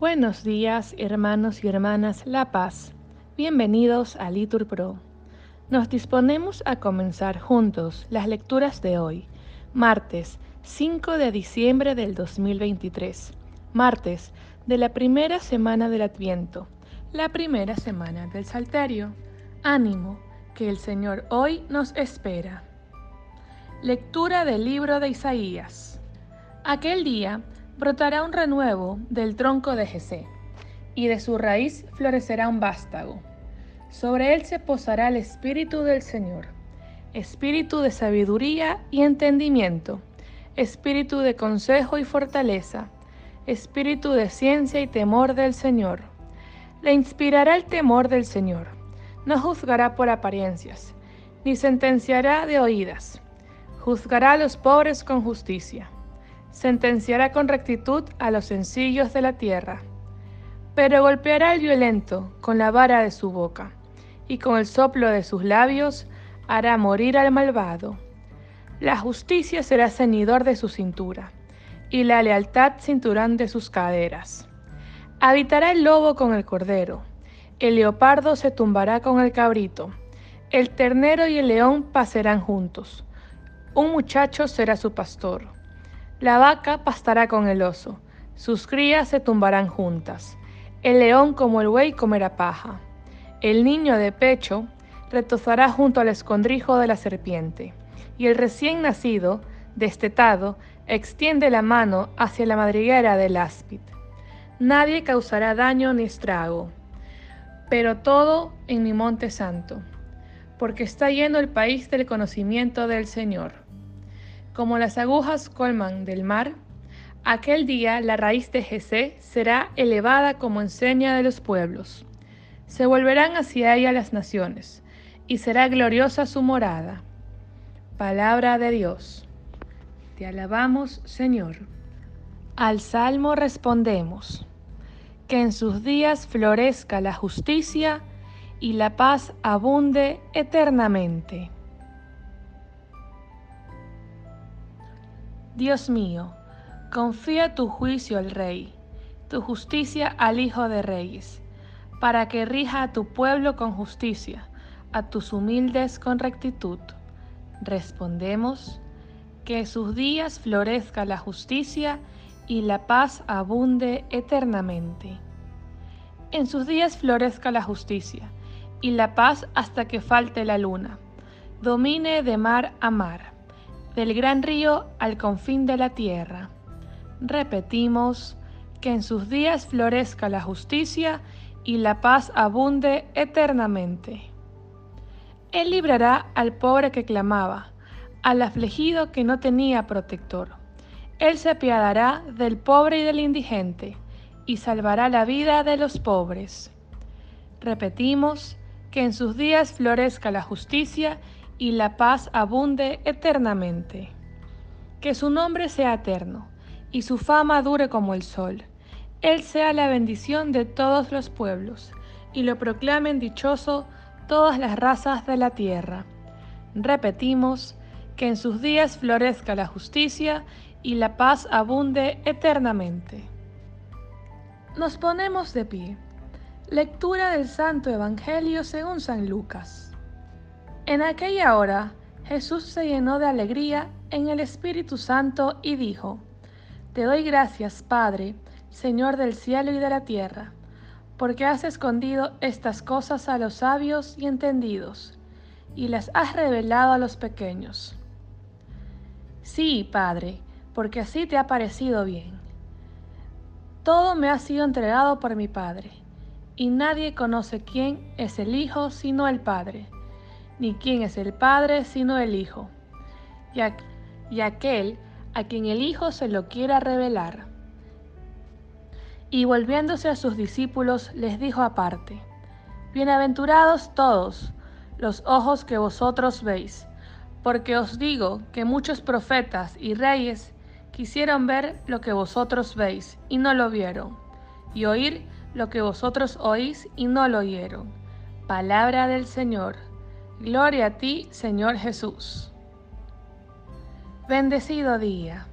Buenos días, hermanos y hermanas La Paz. Bienvenidos a Litur Pro. Nos disponemos a comenzar juntos las lecturas de hoy, martes 5 de diciembre del 2023, martes de la primera semana del Adviento, la primera semana del Salterio. Ánimo, que el Señor hoy nos espera. Lectura del libro de Isaías. Aquel día brotará un renuevo del tronco de Jesé, y de su raíz florecerá un vástago. Sobre él se posará el Espíritu del Señor, Espíritu de sabiduría y entendimiento, Espíritu de consejo y fortaleza, Espíritu de ciencia y temor del Señor. Le inspirará el temor del Señor. No juzgará por apariencias, ni sentenciará de oídas. Juzgará a los pobres con justicia sentenciará con rectitud a los sencillos de la tierra, pero golpeará al violento con la vara de su boca, y con el soplo de sus labios hará morir al malvado. La justicia será ceñidor de su cintura, y la lealtad cinturón de sus caderas. Habitará el lobo con el cordero, el leopardo se tumbará con el cabrito, el ternero y el león pasarán juntos, un muchacho será su pastor la vaca pastará con el oso, sus crías se tumbarán juntas. El león como el buey comerá paja. El niño de pecho retozará junto al escondrijo de la serpiente, y el recién nacido, destetado, extiende la mano hacia la madriguera del áspid. Nadie causará daño ni estrago, pero todo en mi monte santo, porque está lleno el país del conocimiento del Señor. Como las agujas colman del mar, aquel día la raíz de Jesé será elevada como enseña de los pueblos. Se volverán hacia ella las naciones, y será gloriosa su morada. Palabra de Dios. Te alabamos, Señor. Al salmo respondemos, que en sus días florezca la justicia y la paz abunde eternamente. Dios mío, confía tu juicio al Rey, tu justicia al Hijo de Reyes, para que rija a tu pueblo con justicia, a tus humildes con rectitud. Respondemos, que sus días florezca la justicia y la paz abunde eternamente. En sus días florezca la justicia y la paz hasta que falte la luna, domine de mar a mar del gran río al confín de la tierra. Repetimos, que en sus días florezca la justicia y la paz abunde eternamente. Él librará al pobre que clamaba, al afligido que no tenía protector. Él se apiadará del pobre y del indigente, y salvará la vida de los pobres. Repetimos, que en sus días florezca la justicia y la paz abunde eternamente. Que su nombre sea eterno, y su fama dure como el sol. Él sea la bendición de todos los pueblos, y lo proclamen dichoso todas las razas de la tierra. Repetimos, que en sus días florezca la justicia y la paz abunde eternamente. Nos ponemos de pie. Lectura del Santo Evangelio según San Lucas. En aquella hora Jesús se llenó de alegría en el Espíritu Santo y dijo, Te doy gracias, Padre, Señor del cielo y de la tierra, porque has escondido estas cosas a los sabios y entendidos, y las has revelado a los pequeños. Sí, Padre, porque así te ha parecido bien. Todo me ha sido entregado por mi Padre, y nadie conoce quién es el Hijo sino el Padre ni quién es el Padre sino el Hijo, y, aquel a quien el Hijo se lo quiera revelar. Y volviéndose a sus discípulos les dijo aparte, Bienaventurados todos los ojos que vosotros veis, porque os digo que muchos profetas y reyes quisieron ver lo que vosotros veis y no lo vieron, y oír lo que vosotros oís y no lo oyeron. Palabra del Señor. Gloria a ti, Señor Jesús. Bendecido día.